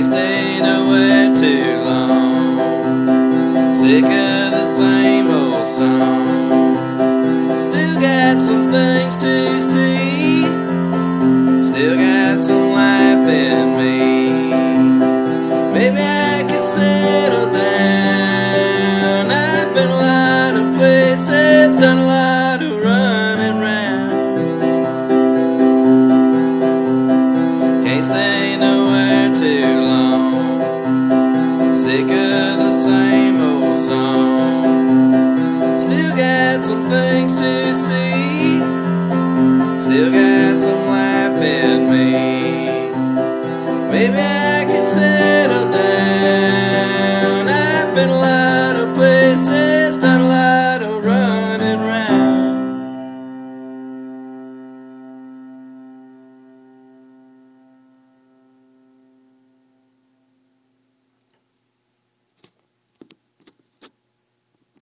can't stay nowhere too long. Sick of the same old song. Still got some things to see. Still got some life in me. Maybe I can settle down. I've been a lot of places, done a lot of running around. Can't stay nowhere. sick of the same old song. Still got some things to see. Still got some life in me. Maybe I can settle down. I've been lying.